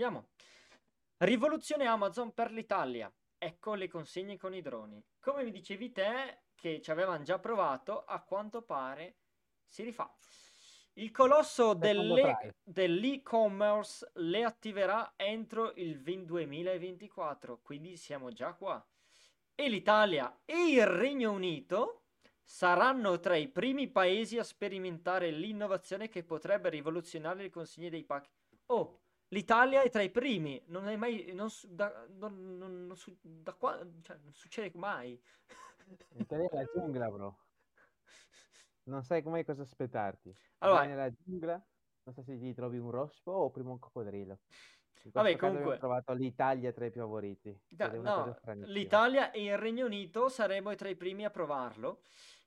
andiamo. Rivoluzione Amazon per l'Italia. Ecco le consegne con i droni. Come mi dicevi te, che ci avevano già provato, a quanto pare si rifà. Il colosso dell'e- dell'e-commerce le attiverà entro il 2024, quindi siamo già qua. E l'Italia e il Regno Unito saranno tra i primi paesi a sperimentare l'innovazione che potrebbe rivoluzionare le consegne dei pacchi. Oh, l'Italia è tra i primi, non è mai, non, da, non, non, non, da qua, cioè, non succede mai. L'Italia è la giungla, bro. Non sai mai cosa aspettarti. Allora, Vai nella giungla, non so se ti trovi un rospo o prima un coccodrillo. Vabbè, comunque... ho trovato l'Italia tra i più favoriti. Da, no, l'Italia e il Regno Unito saremo tra i primi a provarlo.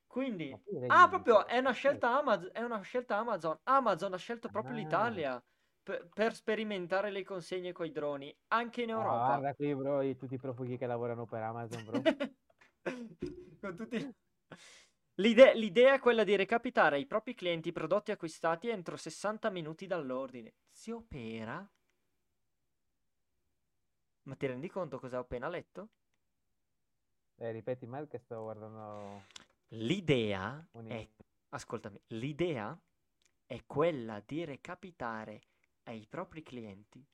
Quindi, ah, proprio è una scelta Amazon. È una scelta Amazon. Amazon ha scelto proprio ah. l'Italia per, per, sperimentare le consegne con i droni anche in Europa. Ah, guarda qui, bro, tutti i profughi che lavorano per Amazon, bro. con tutti. L'idea, l'idea è quella di recapitare ai propri clienti i prodotti acquistati entro 60 minuti dall'ordine. Si opera? Ma ti rendi conto cosa ho appena letto? Eh, ripeti mal che sto guardando. L'idea è, ascoltami, l'idea è quella di recapitare ai propri clienti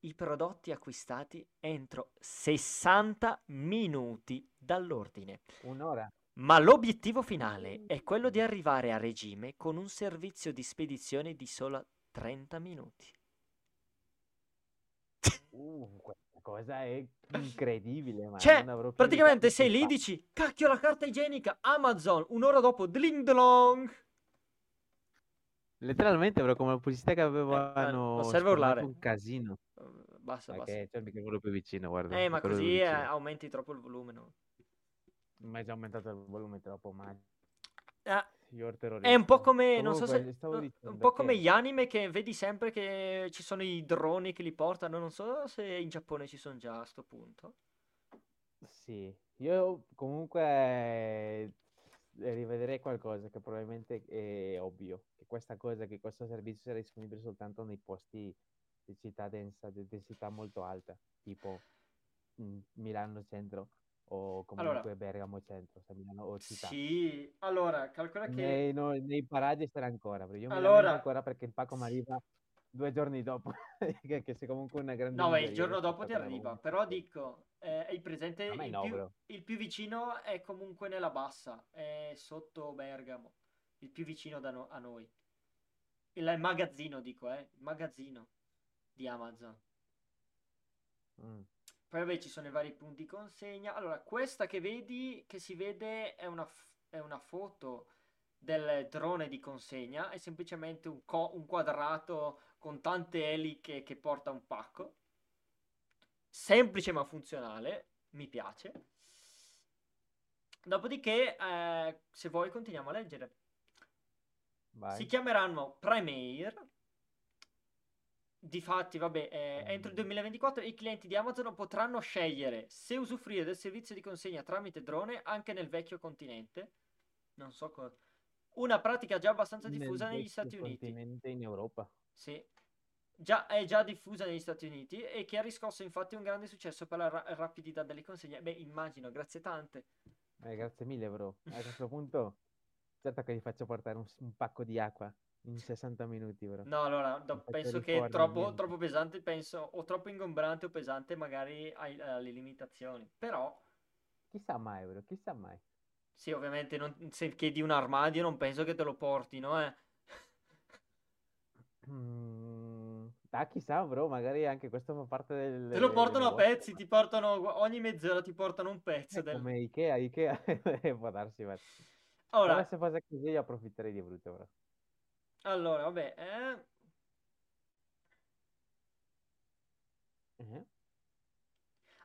i prodotti acquistati entro 60 minuti dall'ordine. Un'ora. Ma l'obiettivo finale è quello di arrivare a regime con un servizio di spedizione di solo 30 minuti. Uh, cosa è incredibile. Ma cioè, praticamente sei lì e dici, cacchio la carta igienica, Amazon, un'ora dopo, dling dong. Letteralmente, però, come la pubblicità che avevano... Eh, non serve urlare. Un casino. Uh, basta, basta. c'è il microfono più vicino, guarda. Eh, ma così eh, aumenti troppo il volume, no? Ma è già aumentato il volume troppo, ma... Ah, è un po' come, non so se, un po' come gli anime che vedi sempre che ci sono i droni che li portano, non so se in Giappone ci sono già a sto punto. Sì, io comunque rivedrei qualcosa che probabilmente è ovvio, che questa cosa, che questo servizio sarà disponibile soltanto nei posti di città densa, di densità molto alta, tipo mm, Milano centro o comunque allora, Bergamo centro, Milano o città. Sì, allora, calcola che... Nei, no, nei paraggi sarà ancora, perché io allora... ancora perché il pacco mi arriva due giorni dopo, che, che sei comunque una grande... No, beh, il giorno dopo ti arriva, però dico, eh, hai presente, il, no, più, il, più, vicino è comunque nella bassa, è sotto Bergamo, il più vicino no, a noi. Il, il, magazzino, dico, eh, il magazzino di Amazon. Mm. Poi vabbè ci sono i vari punti consegna. Allora, questa che vedi, che si vede, è una, è una foto del drone di consegna. È semplicemente un, co- un quadrato con tante eliche che porta un pacco. Semplice ma funzionale. Mi piace. Dopodiché, eh, se vuoi, continuiamo a leggere. Vai. Si chiameranno Premiere Difatti, vabbè, eh, entro il 2024 i clienti di Amazon potranno scegliere se usufruire del servizio di consegna tramite drone anche nel vecchio continente. Non so cosa. Una pratica già abbastanza diffusa negli Stati Uniti. in Europa. Sì. Già, è già diffusa negli Stati Uniti e che ha riscosso infatti un grande successo per la ra- rapidità delle consegne. Beh, immagino, grazie tante. Eh, grazie mille, bro. A questo punto, certo che gli faccio portare un, un pacco di acqua in 60 minuti, bro. No, allora, do- penso che è troppo, troppo, pesante, penso, o troppo ingombrante o pesante magari hai, alle limitazioni, però... Chissà mai, bro, chissà mai. Sì, ovviamente non, se chiedi un armadio non penso che te lo portino, eh. Mm, ah, chissà, bro, magari anche questo fa parte del... Te lo portano a pezzi, ti portano, ogni mezz'ora ti portano un pezzo. Eh, del... Come Ikea, Ikea, può darsi, ma... Ora... se fosse così io approfitterei di brutto, bro. Allora, vabbè, eh. Eh?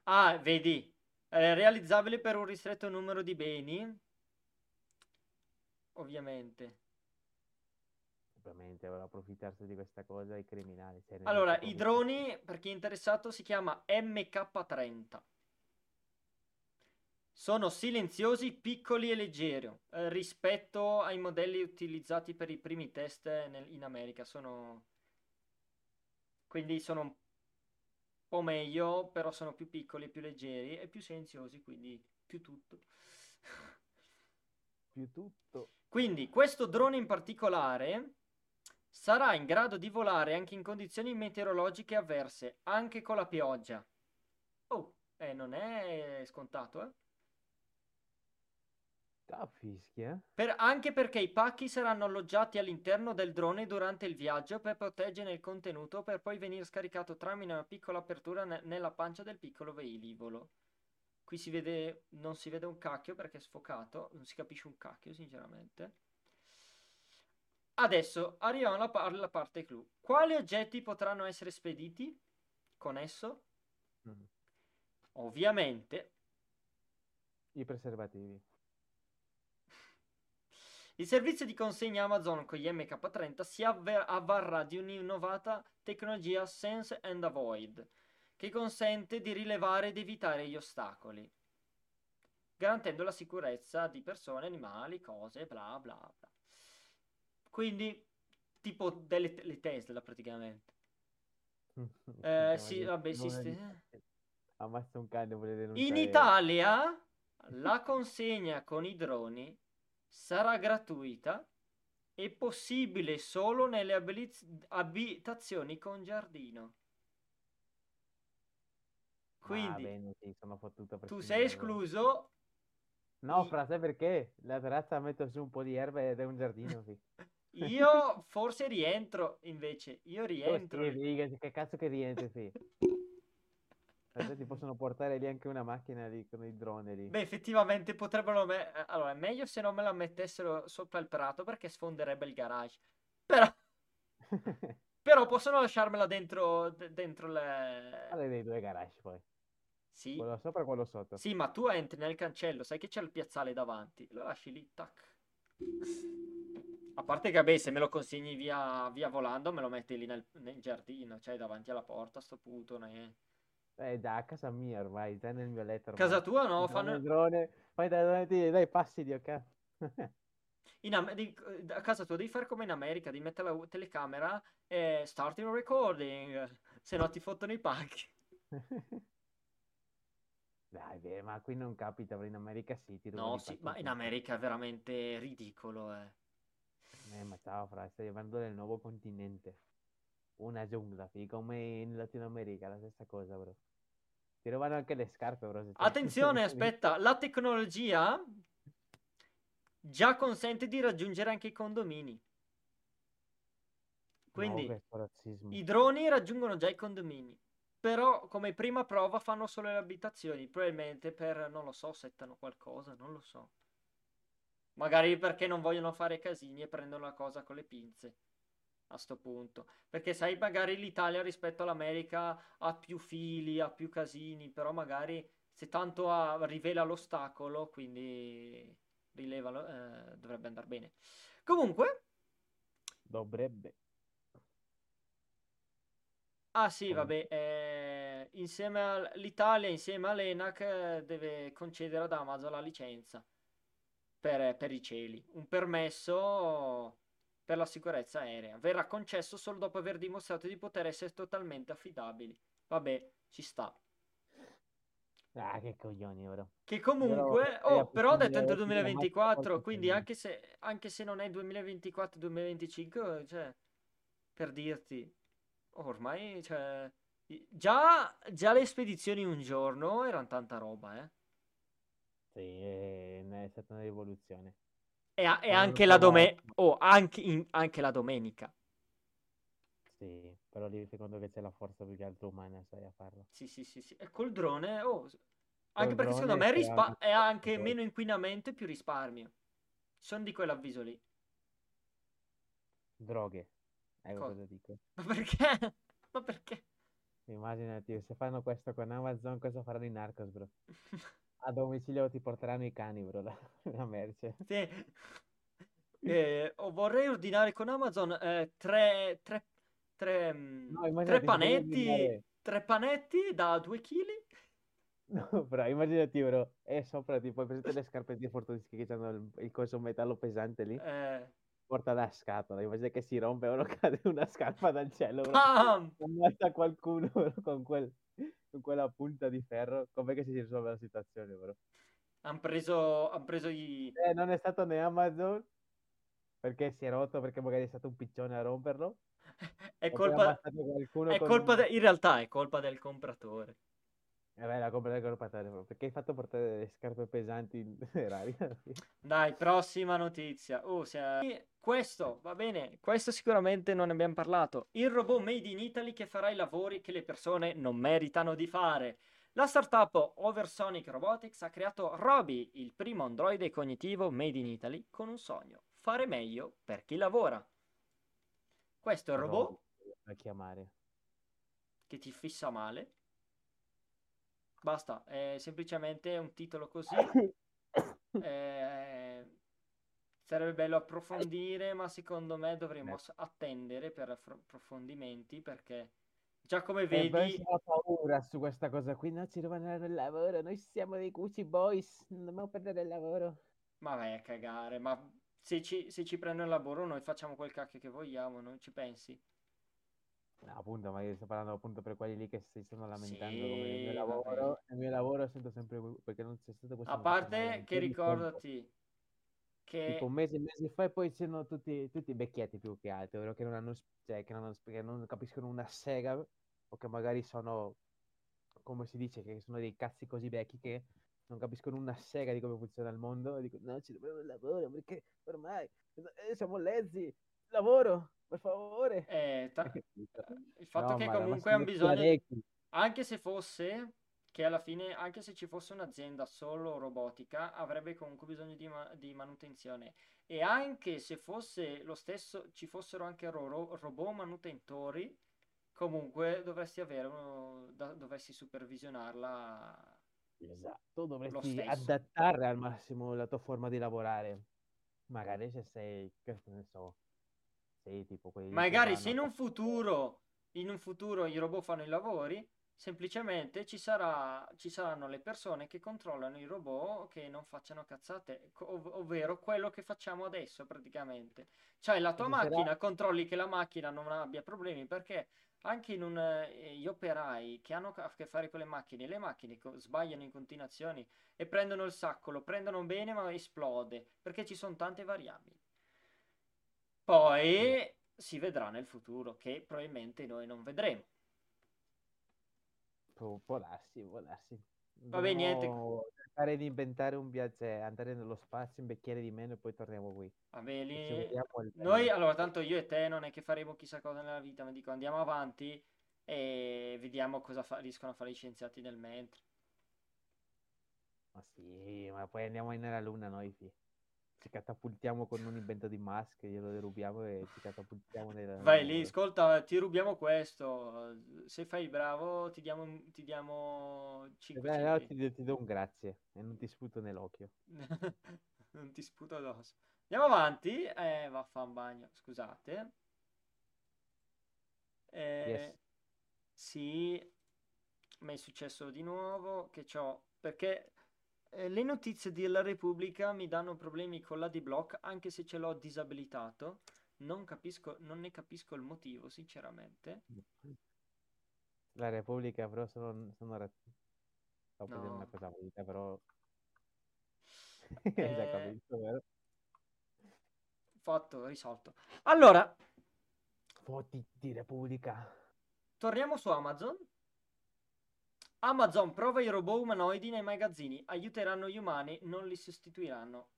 Ah, vedi, è realizzabile per un ristretto numero di beni. Ovviamente. Ovviamente, ora approfittarsi di questa cosa i criminali. Allora, i droni, per chi è interessato, si chiama MK30. Sono silenziosi, piccoli e leggeri eh, rispetto ai modelli utilizzati per i primi test nel- in America. Sono... Quindi sono po' meglio, però sono più piccoli, più leggeri e più silenziosi, quindi più tutto. Più tutto. Quindi questo drone in particolare sarà in grado di volare anche in condizioni meteorologiche avverse, anche con la pioggia. Oh, eh, non è scontato, eh? Ah, fischia. Per- anche perché i pacchi saranno alloggiati all'interno del drone durante il viaggio per proteggere il contenuto per poi venire scaricato tramite una piccola apertura ne- nella pancia del piccolo velivolo. Qui si vede, non si vede un cacchio perché è sfocato, non si capisce un cacchio sinceramente. Adesso arriviamo alla, par- alla parte clou. Quali oggetti potranno essere spediti con esso? Mm. Ovviamente I preservativi. Il servizio di consegna Amazon con gli MK30 si avver- avvarrà di un'innovata tecnologia Sense and Avoid che consente di rilevare ed evitare gli ostacoli, garantendo la sicurezza di persone, animali, cose, bla bla bla. Quindi, tipo delle le Tesla praticamente. Eh, sì, vabbè, sì, sti- Ammazza un cane, vuole In denunciare. Italia la consegna con i droni sarà gratuita e possibile solo nelle abiliz- abitazioni con giardino. Ah, Quindi bene, sì, tu sei escluso. No, fra, sai perché? La terrazza metto su un po' di erba ed è un giardino, sì. Io forse rientro invece. Io Oh, rientro. sì, figa, che cazzo che rientri, sì. Adesso ti possono portare lì anche una macchina lì con i droni lì. Beh, effettivamente potrebbero. me- Allora, è meglio se non me la mettessero sopra il prato perché sfonderebbe il garage. Però, però possono lasciarmela dentro, de- dentro le. Quale dei due garage poi? Sì. Quello sopra e quello sotto? Sì, ma tu entri nel cancello, sai che c'è il piazzale davanti, lo lasci lì, tac. A parte che, beh, se me lo consegni via, via volando, me lo metti lì nel, nel giardino, cioè davanti alla porta, sto puto. ne- Eh, da a casa mia ormai, stai nel mio letto ormai. Casa tua no, fanno... il drone, fai dai, dai, dai, dai passi di ok. In Am- di- a casa tua devi fare come in America, devi mettere la telecamera e starting recording, se no ti fottono i pacchi. Dai, beh, ma qui non capita, in America sì, ti No, sì, ma in. America è veramente ridicolo, eh. Eh, ma ciao, fra, stai arrivando nel nuovo continente. Una giungla, sì, come in Latino America, la stessa cosa, bro. Ti rubano anche le scarpe, bro. Attenzione, aspetta, la tecnologia già consente di raggiungere anche i condomini. Quindi No, i droni raggiungono già i condomini, però come prima prova fanno solo le abitazioni, probabilmente per, non lo so, settano qualcosa, non lo so. Magari perché non vogliono fare casini e prendono la cosa con le pinze a sto punto. Perché sai, magari l'Italia rispetto all'America ha più fili, ha più casini, però magari se tanto ha- rivela l'ostacolo, quindi rilevalo, eh, dovrebbe andare bene. Comunque, Dovrebbe. ah sì, vabbè, eh, insieme all'Italia, insieme all'ENAC, eh, deve concedere ad Amazon la licenza per, per i cieli. Un permesso per la sicurezza aerea. Verrà concesso solo dopo aver dimostrato di poter essere totalmente affidabili. Vabbè, ci sta. Ah, che coglioni, bro. Che comunque, Però, oh, però ha detto entro che la macchina 2024, porti quindi anche se, anche se non è 2024-2025, cioè, per dirti, ormai, cioè, già, già le spedizioni un giorno erano tanta roba, eh. Sì, è, è stata una rivoluzione. E, a- e anche la dome- oh, anche, in- anche la domenica. Sì, però lì secondo che c'è la forza più che altro umana, sai, a farlo. Sì, sì, sì, sì. E col drone, oh, anche perché secondo me rispa- è anche meno inquinamento e più risparmio. Sono di quell'avviso lì. Droghe, ecco Cosa? cosa dico. Ma perché? Ma perché? Immaginati, se fanno questo con Amazon, cosa faranno i narcos, bro? A domicilio ti porteranno i cani, bro, la, la merce. Sì. Eh, oh, vorrei ordinare con Amazon eh, tre, tre, tre, mm, No, tre panetti, tre panetti da due chili. No, bro, immaginati, bro, e sopra, tipo, hai presente le scarpe di fortunistiche che hanno il, il coso metallo pesante lì? Eh, porta la scatola, invece che si rompe uno cade una scarpa dal cielo, bro. Ammazza qualcuno bro, con, quel, con quella punta di ferro, com'è che si risolve la situazione, bro? Hanno preso, han preso i... Eh, non è stato né Amazon, perché si è rotto, perché magari è stato un piccione a romperlo. È colpa... È colpa un- de- In realtà è colpa del compratore. Eh beh, la compra del bro, perché hai fatto portare delle scarpe pesanti in Ferrari? Dai, prossima notizia. Oh, sia- Questo, va bene, questo sicuramente non ne abbiamo parlato. Il robot made in Italy che farà i lavori che le persone non meritano di fare. La startup Oversonic Robotics ha creato Roby, il primo androide cognitivo made in Italy, con un sogno, fare meglio per chi lavora. Questo è il robot a chiamare. che ti fissa male. Basta, è semplicemente un titolo così. Eh, sarebbe bello approfondire, ma secondo me dovremmo s- attendere per approfondimenti perché già come E poi vedi, ho paura su questa cosa qui, no, ci rubaneranno il lavoro, noi siamo dei Gucci Boys, non dobbiamo perdere il lavoro. ma vai a cagare, ma se ci, se ci prendono il lavoro noi facciamo quel cacchio che vogliamo, non ci pensi? No, appunto, ma io sto parlando appunto per quelli lì che si stanno lamentando come nel mio Sì, lavoro, lavoro sento sempre perché non c'è stato questo A parte che ricordati che tipo un mese e mesi fa e poi sono tutti, tutti vecchietti più che altro? Che non hanno, cioè, che non, hanno- che non capiscono una sega o che magari sono, come si dice, che sono dei cazzi così vecchi che non capiscono una sega di come funziona il mondo e dicono no, ci dobbiamo lavoro perché ormai eh, siamo lezzi, lavoro, per favore. eh, ta- il fatto No, che comunque sono hanno bisogno, anche se fosse, che alla fine, anche se ci fosse un'azienda solo robotica, avrebbe comunque bisogno di, ma- di manutenzione. E anche se fosse lo stesso, ci fossero anche ro- ro- robot manutentori, comunque dovresti avere uno, da- dovresti supervisionarla. Esatto, dovresti adattare al massimo la tua forma di lavorare. Magari se sei, che ne so, sei tipo quelli Magari se in un futuro, in un futuro i robot fanno i lavori, semplicemente ci sarà, ci saranno le persone che controllano i robot che non facciano cazzate, ov- ovvero quello che facciamo adesso praticamente. Cioè la tua sarà- macchina, controlli che la macchina non abbia problemi perché anche in un, eh, gli operai che hanno a che fare con le macchine, le macchine co- sbagliano in continuazione e prendono il sacco, lo prendono bene ma esplode perché ci sono tante variabili. Poi si vedrà nel futuro, che probabilmente noi non vedremo. Può, può darsi, può darsi. Vabbè, niente. Cercare di inventare un viaggio, andare nello spazio, invecchiare di meno e poi torniamo qui. Vabbè, lì- al Noi, allora, tanto io e te non è che faremo chissà cosa nella vita, ma dico andiamo avanti e vediamo cosa fa- riescono a fare i scienziati nel mentre. Ma sì, ma poi andiamo nella luna noi, fi. Ci catapultiamo con un invento di Musk, glielo derubiamo e ci catapultiamo nella Vai lì, ascolta, ti rubiamo questo. Se fai bravo, ti diamo, ti diamo Eh 5 beh, allora ti, do- ti do un grazie e non ti sputo nell'occhio. Non ti sputo addosso. Andiamo avanti. Eh, vaffanbagno, scusate. Eh, Yes. Sì, mi è successo di nuovo che c'ho perché eh, le notizie della Repubblica mi danno problemi con la D-Block anche se ce l'ho disabilitato. Non capisco, non ne capisco il motivo, sinceramente. La Repubblica però sono, sono ra- Stavo per dire No. una cosa brutta, però... Hai già Eh, capito, vero? Fatto, risolto. Allora, Foti di Repubblica. torniamo su Amazon. Amazon prova i robot umanoidi nei magazzini, aiuteranno gli umani, non li sostituiranno.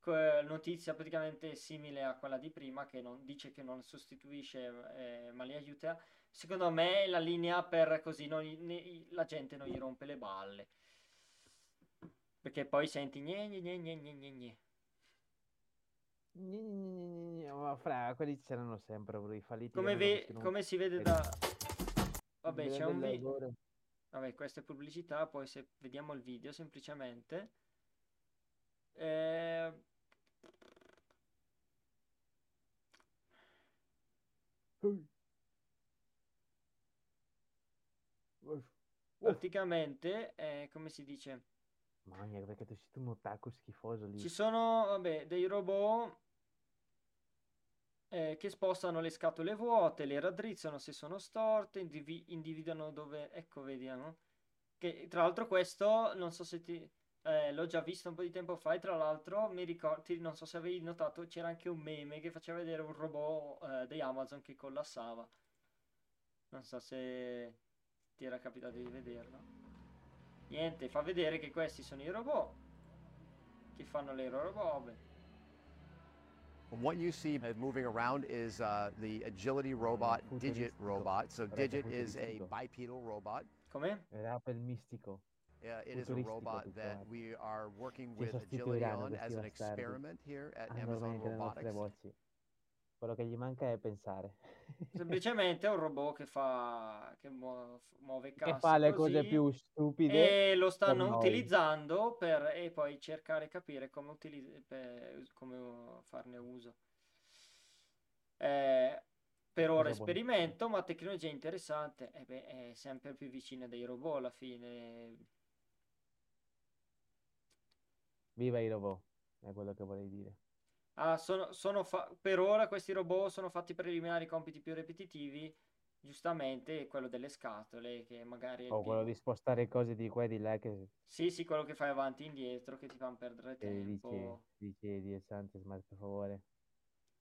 Que- notizia praticamente simile a quella di prima, che non, dice che non sostituisce, eh, ma li aiuta. Secondo me è la linea per così non ne- la gente non gli rompe le balle. Perché poi senti gne gne gne gne gne gne Ma fra, quelli c'erano sempre, i falliti Come, ve- come si vede da... Vabbè, c'è un video... Vabbè, questa è pubblicità, poi se vediamo il video semplicemente. Eh, praticamente, eh, come si dice? Mamma mia, perché tu sei un otaku schifoso lì. Ci sono, vabbè, dei robot eh, che spostano le scatole vuote, le raddrizzano se sono storte, indivi- individuano dove... Ecco, vediamo. Che tra l'altro questo, non so se ti... eh, l'ho già visto un po' di tempo fa e tra l'altro mi ricordi, non so se avevi notato, c'era anche un meme che faceva vedere un robot eh, di Amazon che collassava. Non so se ti era capitato di vederlo. Niente, fa vedere che questi sono i robot che fanno le loro robe. What you see moving around is uh, the agility robot Digit robot. So Digit is a bipedal robot. Com'è? Era per mistico. Uh, it is a robot that we are working with agility on as an experiment here at Amazon veramente le nostre Robotics. Quello che gli manca è pensare. Semplicemente è un robot che fa che muo- muove che casse fa le cose più stupide. e lo stanno utilizzando per e poi cercare di capire come, utili- per- come uh, farne uso. Eh, per ora Cosa buona. esperimento, ma tecnologia interessante, eh beh, è sempre più vicina dei robot alla fine. Viva i robot, è quello che vorrei dire. Ah, sono, sono fa- per ora questi robot sono fatti per eliminare i compiti più ripetitivi, giustamente quello delle scatole, che magari è O più- quello di spostare cose di qua e di là che, Sì, sì, quello che fai avanti e indietro, che ti fanno perdere dice, tempo. dice di Sanchez, ma per favore.